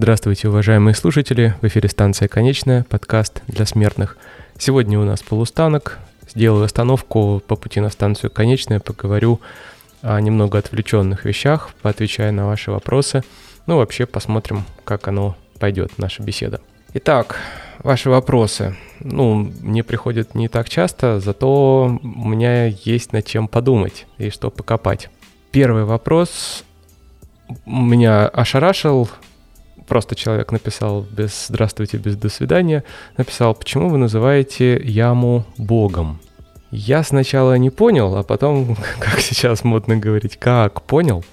Здравствуйте, уважаемые слушатели! В эфире станция «Конечная», подкаст для смертных. Сегодня у нас полустанок. Сделаю остановку по пути на станцию «Конечная», поговорю о немного отвлеченных вещах, поотвечаю на ваши вопросы. Ну, вообще, посмотрим, как оно пойдет, наша беседа. Итак, ваши вопросы. Ну, мне приходят не так часто, зато у меня есть над чем подумать и что покопать. Первый вопрос меня ошарашил просто человек написал без «здравствуйте», без «до свидания», написал «почему вы называете яму богом?» Я сначала не понял, а потом, как сейчас модно говорить, как понял,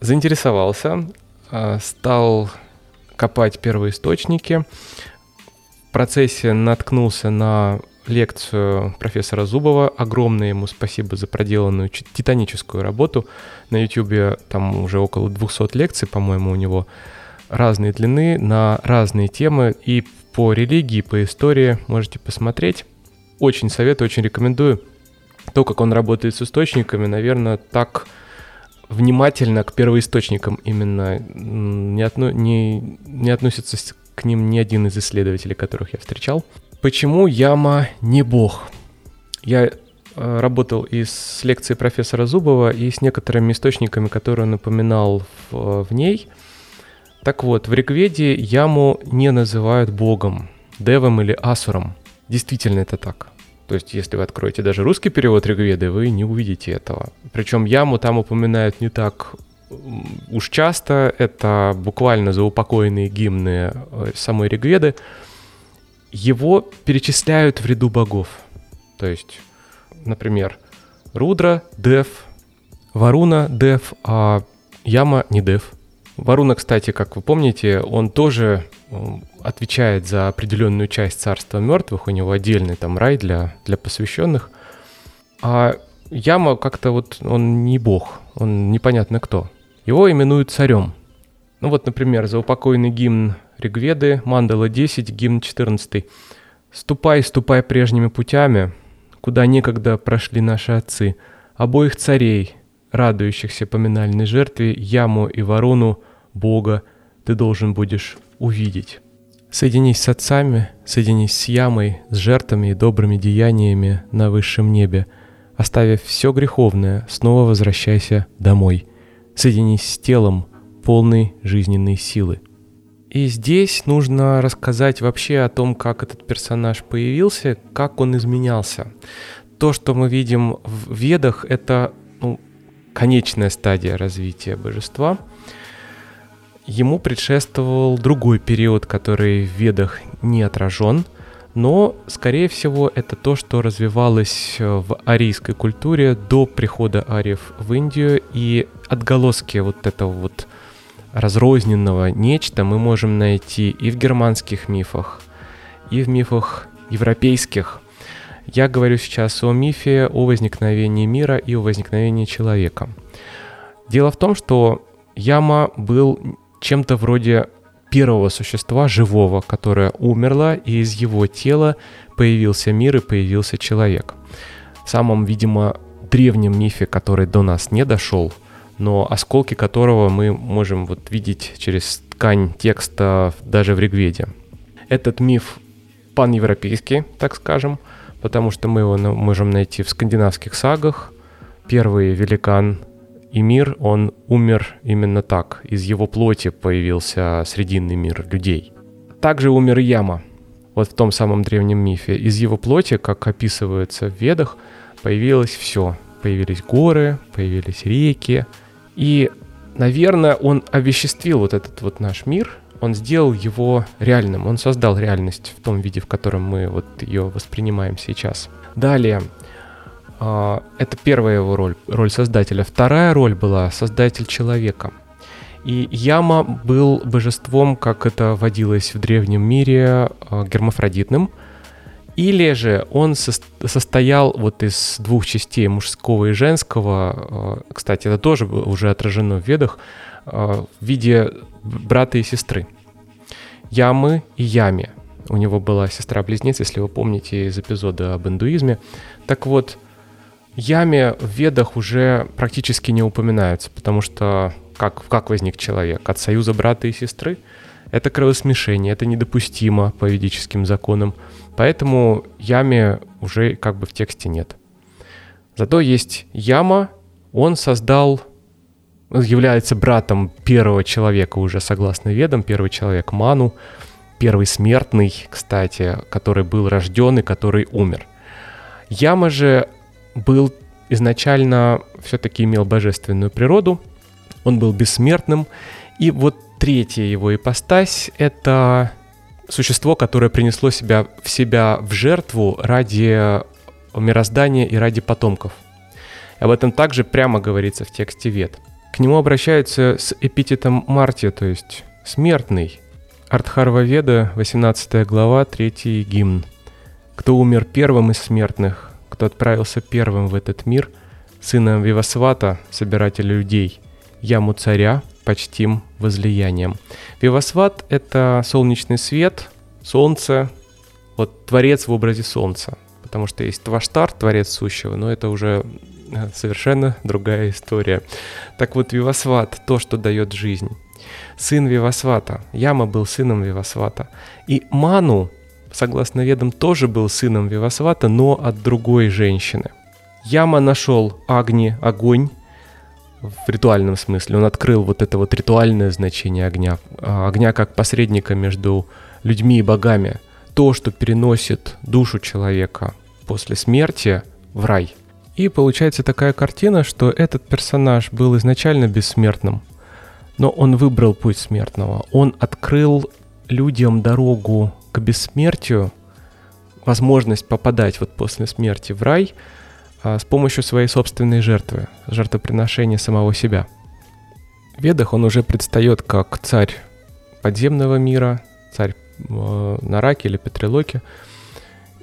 заинтересовался, а, стал копать первые источники. В процессе наткнулся на лекцию профессора Зубова. Огромное ему спасибо за проделанную титаническую работу. На YouTube там уже около 200 лекций, по-моему, у него разные длины на разные темы и по религии, по истории можете посмотреть. Очень советую, очень рекомендую. То, как он работает с источниками, наверное, так внимательно к первоисточникам именно не, отно, не, не относится к ним ни один из исследователей, которых я встречал. Почему яма не бог? Я э, работал и с лекцией профессора Зубова, и с некоторыми источниками, которые он упоминал в, в ней – так вот, в Ригведе яму не называют богом, девом или асуром. Действительно это так. То есть, если вы откроете даже русский перевод Ригведы, вы не увидите этого. Причем яму там упоминают не так уж часто. Это буквально заупокоенные гимны э, самой Ригведы. Его перечисляют в ряду богов. То есть, например, Рудра, Дев, Варуна, Дев, а Яма не Дев – Варуна, кстати, как вы помните, он тоже отвечает за определенную часть царства мертвых, у него отдельный там рай для, для посвященных. А Яма как-то вот, он не бог, он непонятно кто. Его именуют царем. Ну вот, например, за упокойный гимн Ригведы, Мандала 10, гимн 14. «Ступай, ступай прежними путями, куда некогда прошли наши отцы, обоих царей, радующихся поминальной жертве, Яму и Варуну, Бога ты должен будешь увидеть. Соединись с отцами, соединись с ямой, с жертвами и добрыми деяниями на высшем небе. Оставив все греховное, снова возвращайся домой. Соединись с телом, полной жизненной силы. И здесь нужно рассказать вообще о том, как этот персонаж появился, как он изменялся. То, что мы видим в Ведах, это ну, конечная стадия развития божества – Ему предшествовал другой период, который в ведах не отражен, но, скорее всего, это то, что развивалось э, в арийской культуре до прихода ариев в Индию, и отголоски вот этого вот разрозненного нечто мы можем найти и в германских мифах, и в мифах европейских. Я говорю сейчас о мифе о возникновении мира и о возникновении человека. Дело в том, что Яма был чем-то вроде первого существа живого, которое умерло, и из его тела появился мир и появился человек. В самом, видимо, древнем мифе, который до нас не дошел, но осколки которого мы можем вот видеть через ткань текста даже в Ригведе. Этот миф паневропейский, так скажем, потому что мы его можем найти в скандинавских сагах. Первый великан и мир, он умер именно так. Из его плоти появился срединный мир людей. Также умер Яма. Вот в том самом древнем мифе. Из его плоти, как описывается в Ведах, появилось все. Появились горы, появились реки. И, наверное, он овеществил вот этот вот наш мир, он сделал его реальным, он создал реальность в том виде, в котором мы вот ее воспринимаем сейчас. Далее, это первая его роль, роль создателя. Вторая роль была создатель человека. И Яма был божеством, как это водилось в древнем мире, э, гермафродитным. Или же он состоял вот из двух частей, мужского и женского. Э, кстати, это тоже уже отражено в ведах, в виде брата и сестры. Ямы и Ями. У него была сестра-близнец, если вы помните из эпизода об индуизме. Так вот, Ями в ведах уже практически не упоминаются, потому что как, как возник человек? От союза брата и сестры? Это кровосмешение, это недопустимо по ведическим законам. Поэтому Ями уже как бы в тексте нет. Зато есть Яма, он создал, является братом первого человека уже согласно ведам, первый человек Ману, первый смертный, кстати, который был рожден и который умер. Яма же был изначально все-таки имел божественную природу, он был бессмертным, и вот третья его ипостась — это существо, которое принесло себя в себя в жертву ради мироздания и ради потомков. Об этом также прямо говорится в тексте Вет. К нему обращаются с эпитетом Марти, то есть смертный. Артхарва Веда, 18 глава, 3 гимн. Кто умер первым из смертных, кто отправился первым в этот мир, сыном Вивасвата, собирателя людей, яму царя почтим возлиянием. Вивасват — это солнечный свет, солнце, вот творец в образе солнца. Потому что есть Тваштар, творец сущего, но это уже э, совершенно другая история. Так вот, Вивасват — то, что дает жизнь. Сын Вивасвата. Яма был сыном Вивасвата. И Ману согласно ведам, тоже был сыном Вивасвата, но от другой женщины. Яма нашел Агни, огонь, в ритуальном смысле. Он открыл вот это вот ритуальное значение огня. А, огня как посредника между людьми и богами. То, что переносит душу человека после смерти в рай. И получается такая картина, что этот персонаж был изначально бессмертным, но он выбрал путь смертного. Он открыл людям дорогу к бессмертию, возможность попадать вот после смерти в рай а, с помощью своей собственной жертвы, жертвоприношения самого себя. В Ведах он уже предстает как царь подземного мира, царь э, Нараки или Петрилоки,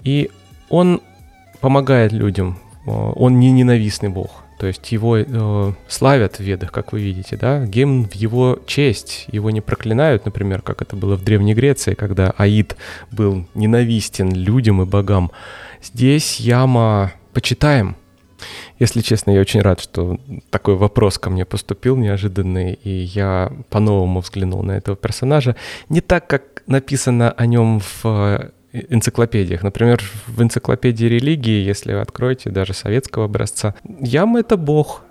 и он помогает людям, э, он не ненавистный бог, то есть его э, славят в ведах, как вы видите, да, гимн в его честь, его не проклинают, например, как это было в Древней Греции, когда Аид был ненавистен людям и богам. Здесь Яма почитаем. Если честно, я очень рад, что такой вопрос ко мне поступил неожиданный, и я по-новому взглянул на этого персонажа. Не так, как написано о нем в энциклопедиях. Например, в энциклопедии религии, если вы откроете даже советского образца, яма — это бог.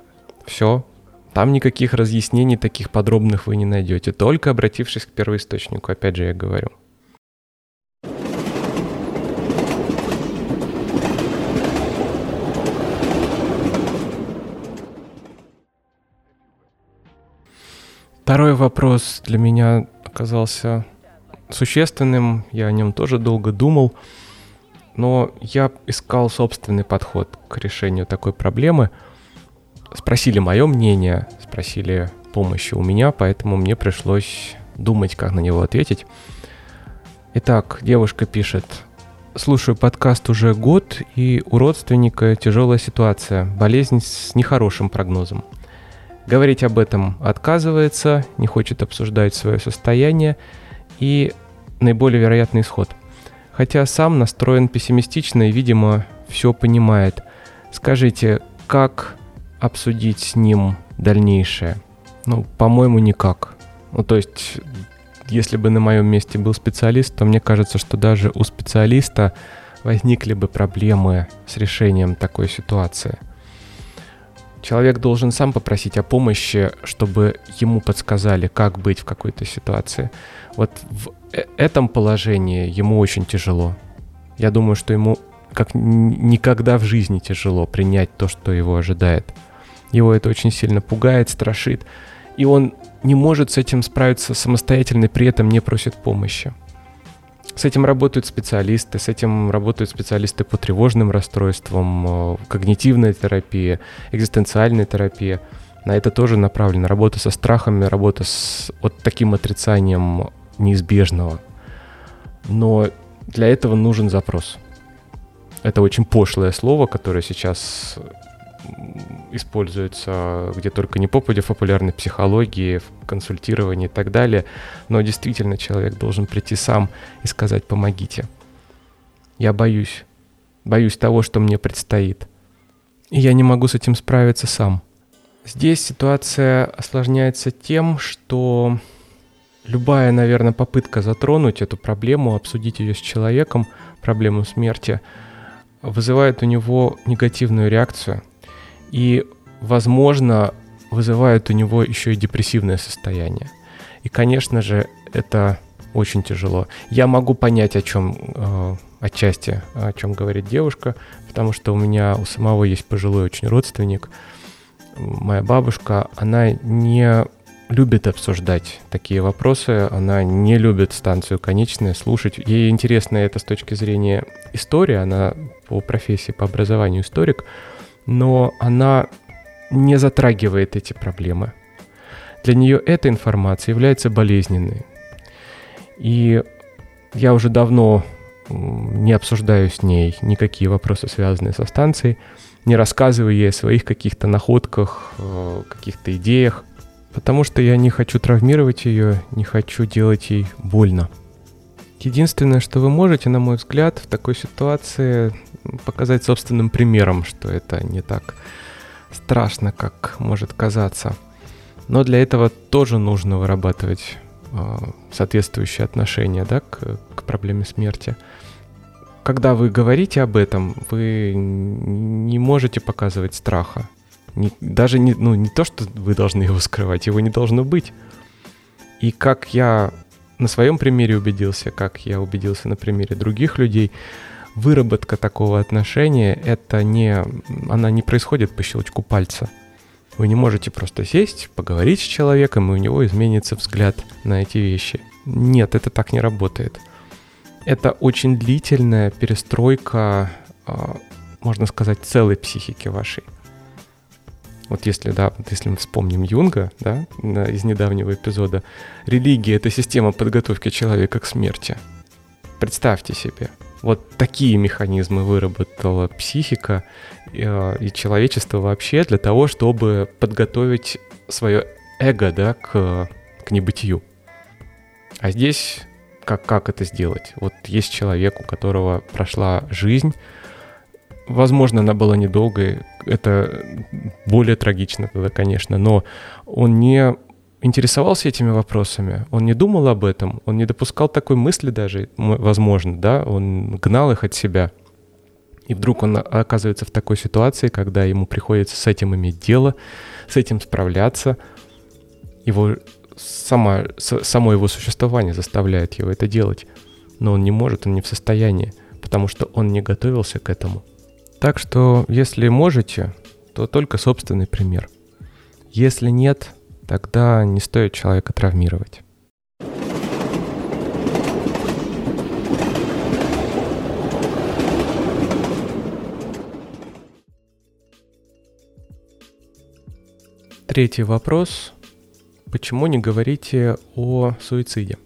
Все. Там никаких разъяснений таких подробных вы не найдете, только обратившись к первоисточнику, опять же я говорю. Второй вопрос для меня оказался существенным, я о нем тоже долго думал, но я искал собственный подход к решению такой проблемы. Спросили мое мнение, спросили помощи у меня, поэтому мне пришлось думать, как на него ответить. Итак, девушка пишет, слушаю подкаст уже год, и у родственника тяжелая ситуация, болезнь с нехорошим прогнозом. Говорить об этом отказывается, не хочет обсуждать свое состояние, и наиболее вероятный исход. Хотя сам настроен пессимистично и, видимо, все понимает. Скажите, как обсудить с ним дальнейшее? Ну, по-моему, никак. Ну, то есть, если бы на моем месте был специалист, то мне кажется, что даже у специалиста возникли бы проблемы с решением такой ситуации – Человек должен сам попросить о помощи, чтобы ему подсказали, как быть в какой-то ситуации. Вот в э, этом положении ему очень тяжело. Я думаю, что ему как никогда в жизни тяжело принять то, что его ожидает. Его это очень сильно пугает, страшит. И он не может с этим справиться самостоятельно, при этом не просит помощи. С этим работают специалисты, с этим работают специалисты по тревожным расстройствам, э, когнитивная терапия, экзистенциальная терапия. На это тоже направлена работа со страхами, работа с вот таким отрицанием неизбежного. Но для этого нужен запрос. Это очень пошлое слово, которое сейчас используется где только не попадя в популярной психологии, в консультировании и так далее. Но действительно человек должен прийти сам и сказать «помогите». Я боюсь. Боюсь того, что мне предстоит. И я не могу с этим справиться сам. Здесь ситуация осложняется тем, что любая, наверное, попытка затронуть эту проблему, обсудить ее с человеком, проблему смерти, вызывает у него негативную реакцию и, возможно, вызывает у него еще и депрессивное состояние. И, конечно же, это очень тяжело. Я могу понять, о чем э, отчасти, о чем говорит девушка, потому что у меня у самого есть пожилой очень родственник, моя бабушка, она не любит обсуждать такие вопросы, она не любит станцию конечная, слушать. Ей интересно это с точки зрения истории, она по профессии, по образованию историк, но она не затрагивает эти проблемы. Для нее эта информация является болезненной. И я уже давно не обсуждаю с ней никакие вопросы, связанные со станцией, не рассказываю ей о своих каких-то находках, каких-то идеях, потому что я не хочу травмировать ее, не хочу делать ей больно. Единственное, что вы можете, на мой взгляд, в такой ситуации показать собственным примером, что это не так страшно, как может казаться. Но для этого тоже нужно вырабатывать э, соответствующие отношения да, к, к проблеме смерти когда вы говорите об этом, вы не можете показывать страха. Не, даже не, ну, не то, что вы должны его скрывать, его не должно быть. И как я на своем примере убедился, как я убедился на примере других людей, выработка такого отношения, это не, она не происходит по щелчку пальца. Вы не можете просто сесть, поговорить с человеком, и у него изменится взгляд на эти вещи. Нет, это так не работает это очень длительная перестройка, а, можно сказать, целой психики вашей. Вот если, да, вот если мы вспомним Юнга, да, из недавнего эпизода, религия — это система подготовки человека к смерти. Представьте себе, вот такие механизмы выработала психика а, и человечество вообще для того, чтобы подготовить свое эго, да, к, к небытию. А здесь как, как это сделать. Вот есть человек, у которого прошла жизнь, возможно, она была недолгой, это более трагично тогда, конечно, но он не интересовался этими вопросами, он не думал об этом, он не допускал такой мысли даже, возможно, да, он гнал их от себя. И вдруг он оказывается в такой ситуации, когда ему приходится с этим иметь дело, с этим справляться. Его сама, само его существование заставляет его это делать. Но он не может, он не в состоянии, потому что он не готовился к этому. Так что, если можете, то только собственный пример. Если нет, тогда не стоит человека травмировать. Третий вопрос почему не говорите о суициде?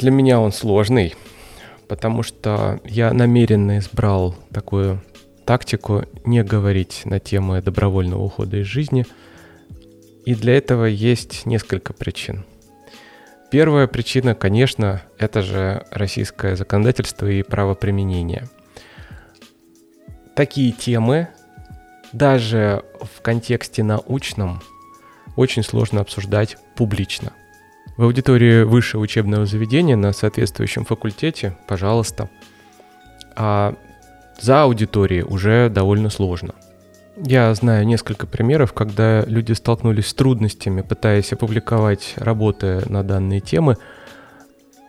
Для меня он сложный, потому что я намеренно избрал такую тактику не говорить на темы добровольного ухода из жизни. И для этого есть несколько причин. Первая причина, конечно, это же российское законодательство и правоприменение. Такие темы даже в контексте научном очень сложно обсуждать публично. В аудитории высшего учебного заведения на соответствующем факультете, пожалуйста. А за аудиторией уже довольно сложно. Я знаю несколько примеров, когда люди столкнулись с трудностями, пытаясь опубликовать работы на данные темы,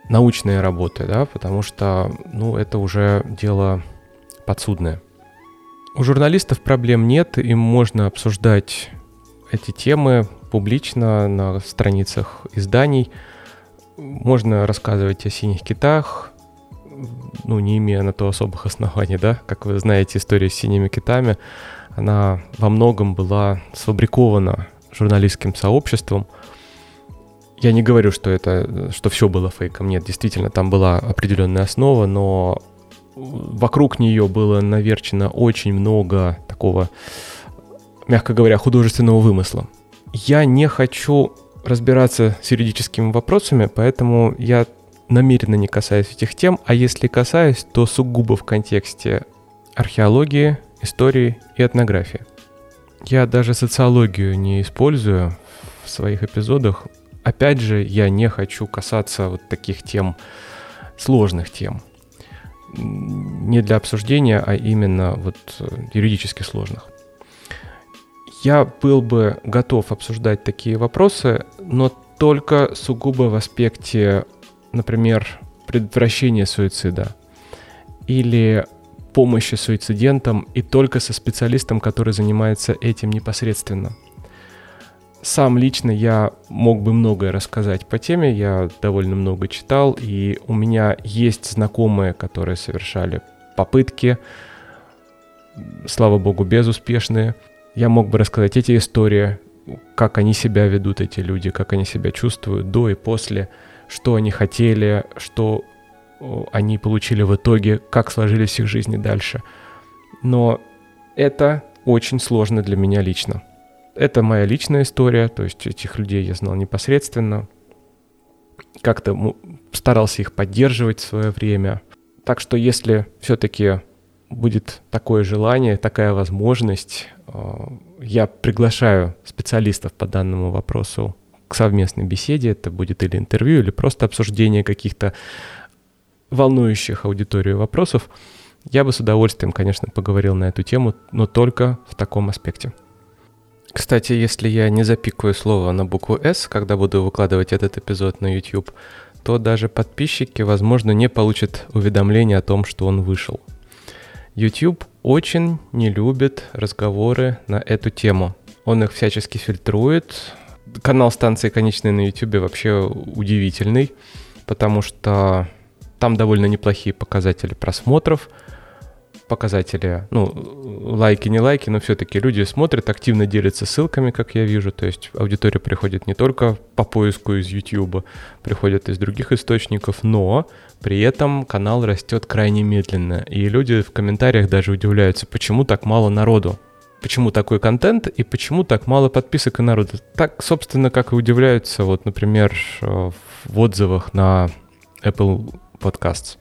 научные работы, да, потому что, ну, это уже дело подсудное. У журналистов проблем нет, им можно обсуждать эти темы публично на страницах изданий. Можно рассказывать о синих китах, ну, не имея на то особых оснований, да. Как вы знаете, история с синими китами, она во многом была сфабрикована журналистским сообществом. Я не говорю, что это, что все было фейком. Нет, действительно, там была определенная основа, но вокруг нее было наверчено очень много такого, мягко говоря, художественного вымысла. Я не хочу разбираться с юридическими вопросами, поэтому я намеренно не касаюсь этих тем, а если касаюсь, то сугубо в контексте археологии, истории и этнографии. Я даже социологию не использую в своих эпизодах. Опять же, я не хочу касаться вот таких тем, сложных тем. Не для обсуждения, а именно вот юридически сложных. Я был бы готов обсуждать такие вопросы, но только сугубо в аспекте, например, предотвращения суицида или помощи суицидентам и только со специалистом, который занимается этим непосредственно. Сам лично я мог бы многое рассказать по теме, я довольно много читал, и у меня есть знакомые, которые совершали попытки, слава богу, безуспешные. Я мог бы рассказать эти истории, как они себя ведут, эти люди, как они себя чувствуют до и после, что они хотели, что они получили в итоге, как сложились их жизни дальше. Но это очень сложно для меня лично. Это моя личная история, то есть этих людей я знал непосредственно, как-то старался их поддерживать в свое время. Так что если все-таки будет такое желание, такая возможность, э, я приглашаю специалистов по данному вопросу к совместной беседе. Это будет или интервью, или просто обсуждение каких-то волнующих аудиторию вопросов, я бы с удовольствием, конечно, поговорил на эту тему, но только в таком аспекте. Кстати, если я не запикаю слово на букву «С», когда буду выкладывать этот эпизод на YouTube, то даже подписчики, возможно, не получат уведомления о том, что он вышел. YouTube очень не любит разговоры на эту тему. Он их всячески фильтрует. Канал станции конечной на YouTube вообще удивительный, потому что там довольно неплохие показатели просмотров, показатели, ну, лайки, не лайки, но все-таки люди смотрят, активно делятся ссылками, как я вижу, то есть аудитория приходит не только по поиску из YouTube, приходит из других источников, но при этом канал растет крайне медленно, и люди в комментариях даже удивляются, почему так мало народу, почему такой контент и почему так мало подписок и народу. Так, собственно, как и удивляются, вот, например, в отзывах на Apple подкаст.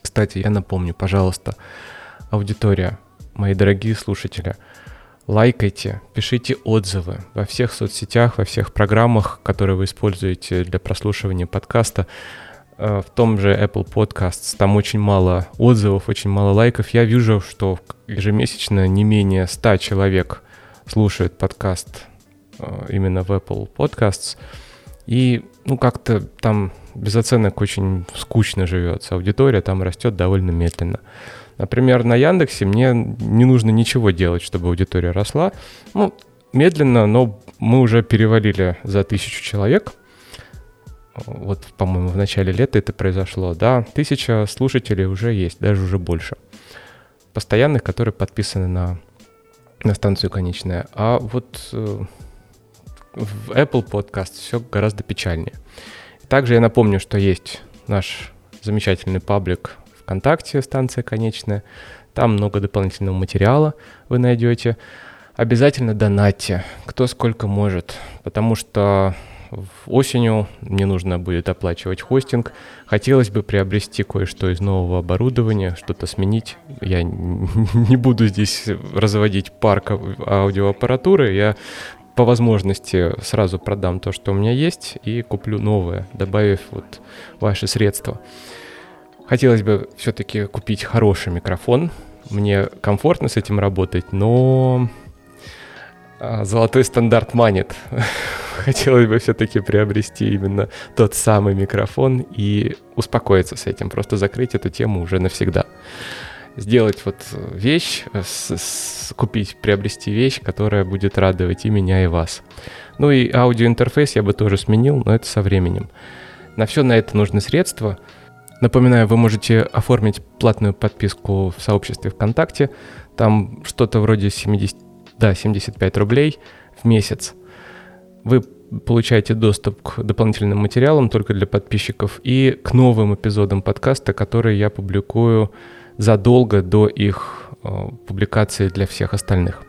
Кстати, я напомню, пожалуйста, аудитория, мои дорогие слушатели, лайкайте, пишите отзывы во всех соцсетях, во всех программах, которые вы используете для прослушивания подкаста. Э, в том же Apple Podcasts там очень мало отзывов, очень мало лайков. Я вижу, что ежемесячно не менее 100 человек слушают подкаст э, именно в Apple Podcasts. И, ну, как-то там без оценок очень скучно живется. Аудитория там растет довольно медленно. Например, на Яндексе мне не нужно ничего делать, чтобы аудитория росла. Ну, медленно, но мы уже перевалили за тысячу человек. Вот, по-моему, в начале лета это произошло. Да, тысяча слушателей уже есть, даже уже больше. Постоянных, которые подписаны на, на станцию конечная. А вот э, в Apple Podcast все гораздо печальнее. Также я напомню, что есть наш замечательный паблик ВКонтакте, станция конечная. Там много дополнительного материала вы найдете. Обязательно донатьте, кто сколько может, потому что осенью мне нужно будет оплачивать хостинг. Хотелось бы приобрести кое-что из нового оборудования, что-то сменить. Я не буду здесь разводить парк аудиоаппаратуры. Я по возможности сразу продам то, что у меня есть, и куплю новое, добавив вот ваши средства. Хотелось бы все-таки купить хороший микрофон. Мне комфортно с этим работать, но а, золотой стандарт манит. Хотелось бы все-таки приобрести именно тот самый микрофон и успокоиться с этим, просто закрыть эту тему уже навсегда сделать вот вещь, э, с, с, купить, приобрести вещь, которая будет радовать и меня, и вас. Ну и аудиоинтерфейс я бы тоже сменил, но это со временем. На все на это нужны средства. Напоминаю, вы можете оформить платную подписку в сообществе ВКонтакте. Там что-то вроде 70, да, 75 рублей в месяц. вы получаете доступ к дополнительным материалам только для подписчиков и к новым эпизодам подкаста, которые я публикую задолго до их э, публикации для всех остальных.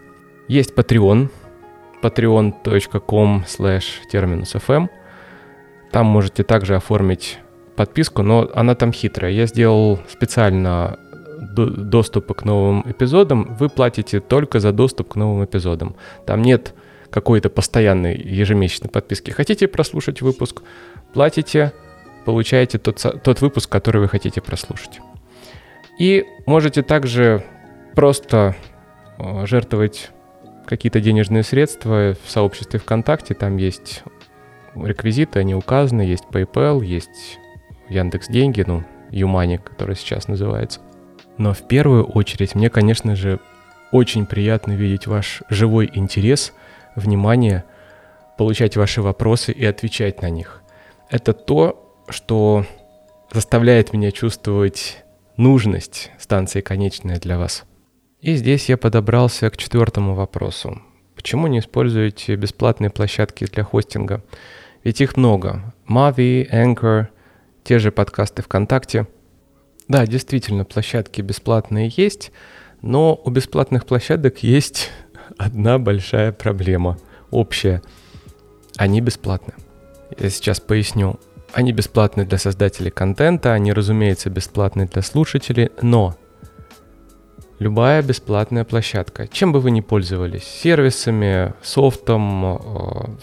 Есть Patreon, patreon.com slash terminusfm. Там можете также оформить подписку, но она там хитрая. Я сделал специально доступы к новым эпизодам. Вы платите только за доступ к новым эпизодам. Там нет какой-то постоянной ежемесячной подписки. Хотите прослушать выпуск, платите, получаете тот, тот выпуск, который вы хотите прослушать. И можете также просто э, жертвовать какие-то денежные средства в сообществе ВКонтакте. Там есть реквизиты, они указаны, есть PayPal, есть Яндекс Деньги, ну, Юмани, который сейчас называется. Но в первую очередь мне, конечно же, очень приятно видеть ваш живой интерес, внимание, получать ваши вопросы и отвечать на них. Это то, что заставляет меня чувствовать нужность станции конечная для вас. И здесь я подобрался к четвертому вопросу. Почему не используете бесплатные площадки для хостинга? Ведь их много. Mavi, Anchor, те же подкасты ВКонтакте. Да, действительно, площадки бесплатные есть, но у бесплатных площадок есть одна большая проблема, общая. Они бесплатны. Я сейчас поясню. Они бесплатны для создателей контента, они, разумеется, бесплатны для слушателей, но любая бесплатная площадка, чем бы вы ни пользовались, сервисами, софтом, э,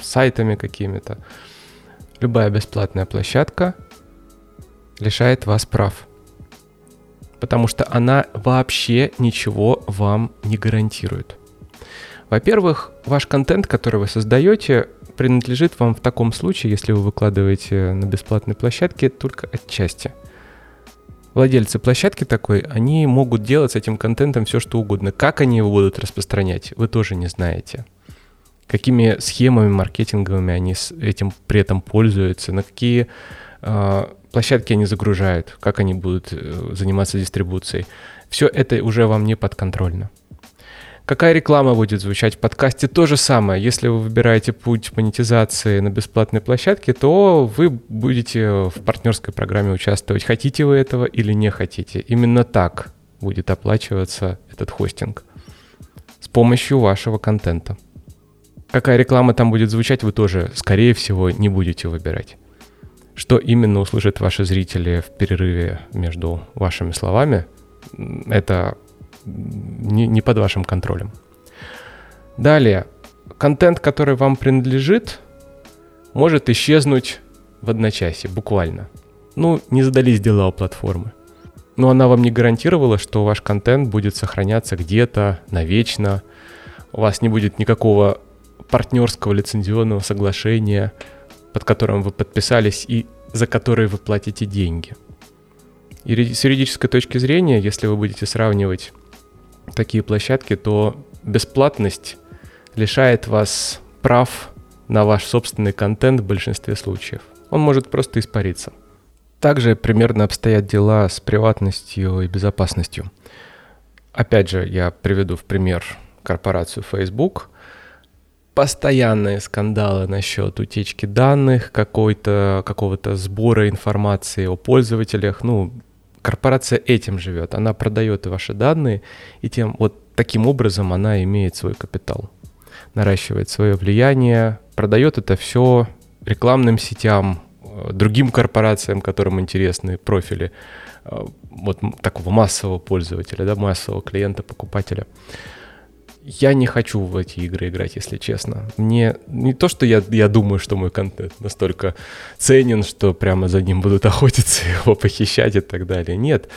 сайтами какими-то, любая бесплатная площадка лишает вас прав. Потому что она вообще ничего вам не гарантирует. Во-первых, ваш контент, который вы создаете, принадлежит вам в таком случае, если вы выкладываете на бесплатной площадке, только отчасти. Владельцы площадки такой, они могут делать с этим контентом все, что угодно. Как они его будут распространять, вы тоже не знаете. Какими схемами маркетинговыми они с этим при этом пользуются, на какие э, площадки они загружают, как они будут э, заниматься дистрибуцией. Все это уже вам не подконтрольно. Какая реклама будет звучать в подкасте? То же самое. Если вы выбираете путь монетизации на бесплатной площадке, то вы будете в партнерской программе участвовать. Хотите вы этого или не хотите. Именно так будет оплачиваться этот хостинг. С помощью вашего контента. Какая реклама там будет звучать, вы тоже, скорее всего, не будете выбирать. Что именно услышат ваши зрители в перерыве между вашими словами, это не, не под вашим контролем. Далее, контент, который вам принадлежит, может исчезнуть в одночасье, буквально. Ну, не задались дела у платформы. Но она вам не гарантировала, что ваш контент будет сохраняться где-то навечно. У вас не будет никакого партнерского лицензионного соглашения, под которым вы подписались и за которые вы платите деньги. И с юридической точки зрения, если вы будете сравнивать такие площадки, то бесплатность лишает вас прав на ваш собственный контент в большинстве случаев. Он может просто испариться. Также примерно обстоят дела с приватностью и безопасностью. Опять же, я приведу в пример корпорацию Facebook. Постоянные скандалы насчет утечки данных, какой-то, какого-то сбора информации о пользователях. Ну, корпорация этим живет. Она продает ваши данные, и тем вот таким образом она имеет свой капитал, наращивает свое влияние, продает это все рекламным сетям, э, другим корпорациям, которым интересны профили э, вот такого массового пользователя, да, массового клиента, покупателя я не хочу в эти игры играть, если честно. Мне не то, что я, я думаю, что мой контент настолько ценен, что прямо за ним будут охотиться, его похищать и так далее. Нет,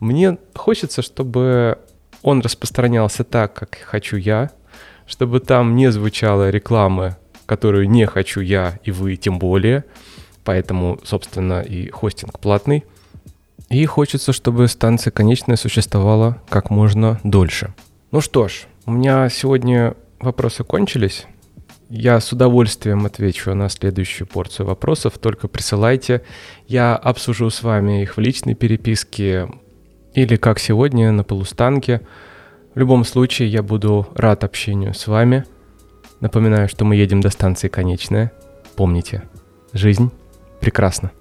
мне хочется, чтобы он распространялся так, как хочу я, чтобы там не звучала рекламы, которую не хочу я и вы тем более. Поэтому, собственно, и хостинг платный. И хочется, чтобы станция конечная существовала как можно дольше. Ну что ж, у меня сегодня вопросы кончились. Я с удовольствием отвечу на следующую порцию вопросов, только присылайте. Я обсужу с вами их в личной переписке или как сегодня на полустанке. В любом случае я буду рад общению с вами. Напоминаю, что мы едем до станции Конечная. Помните, жизнь прекрасна.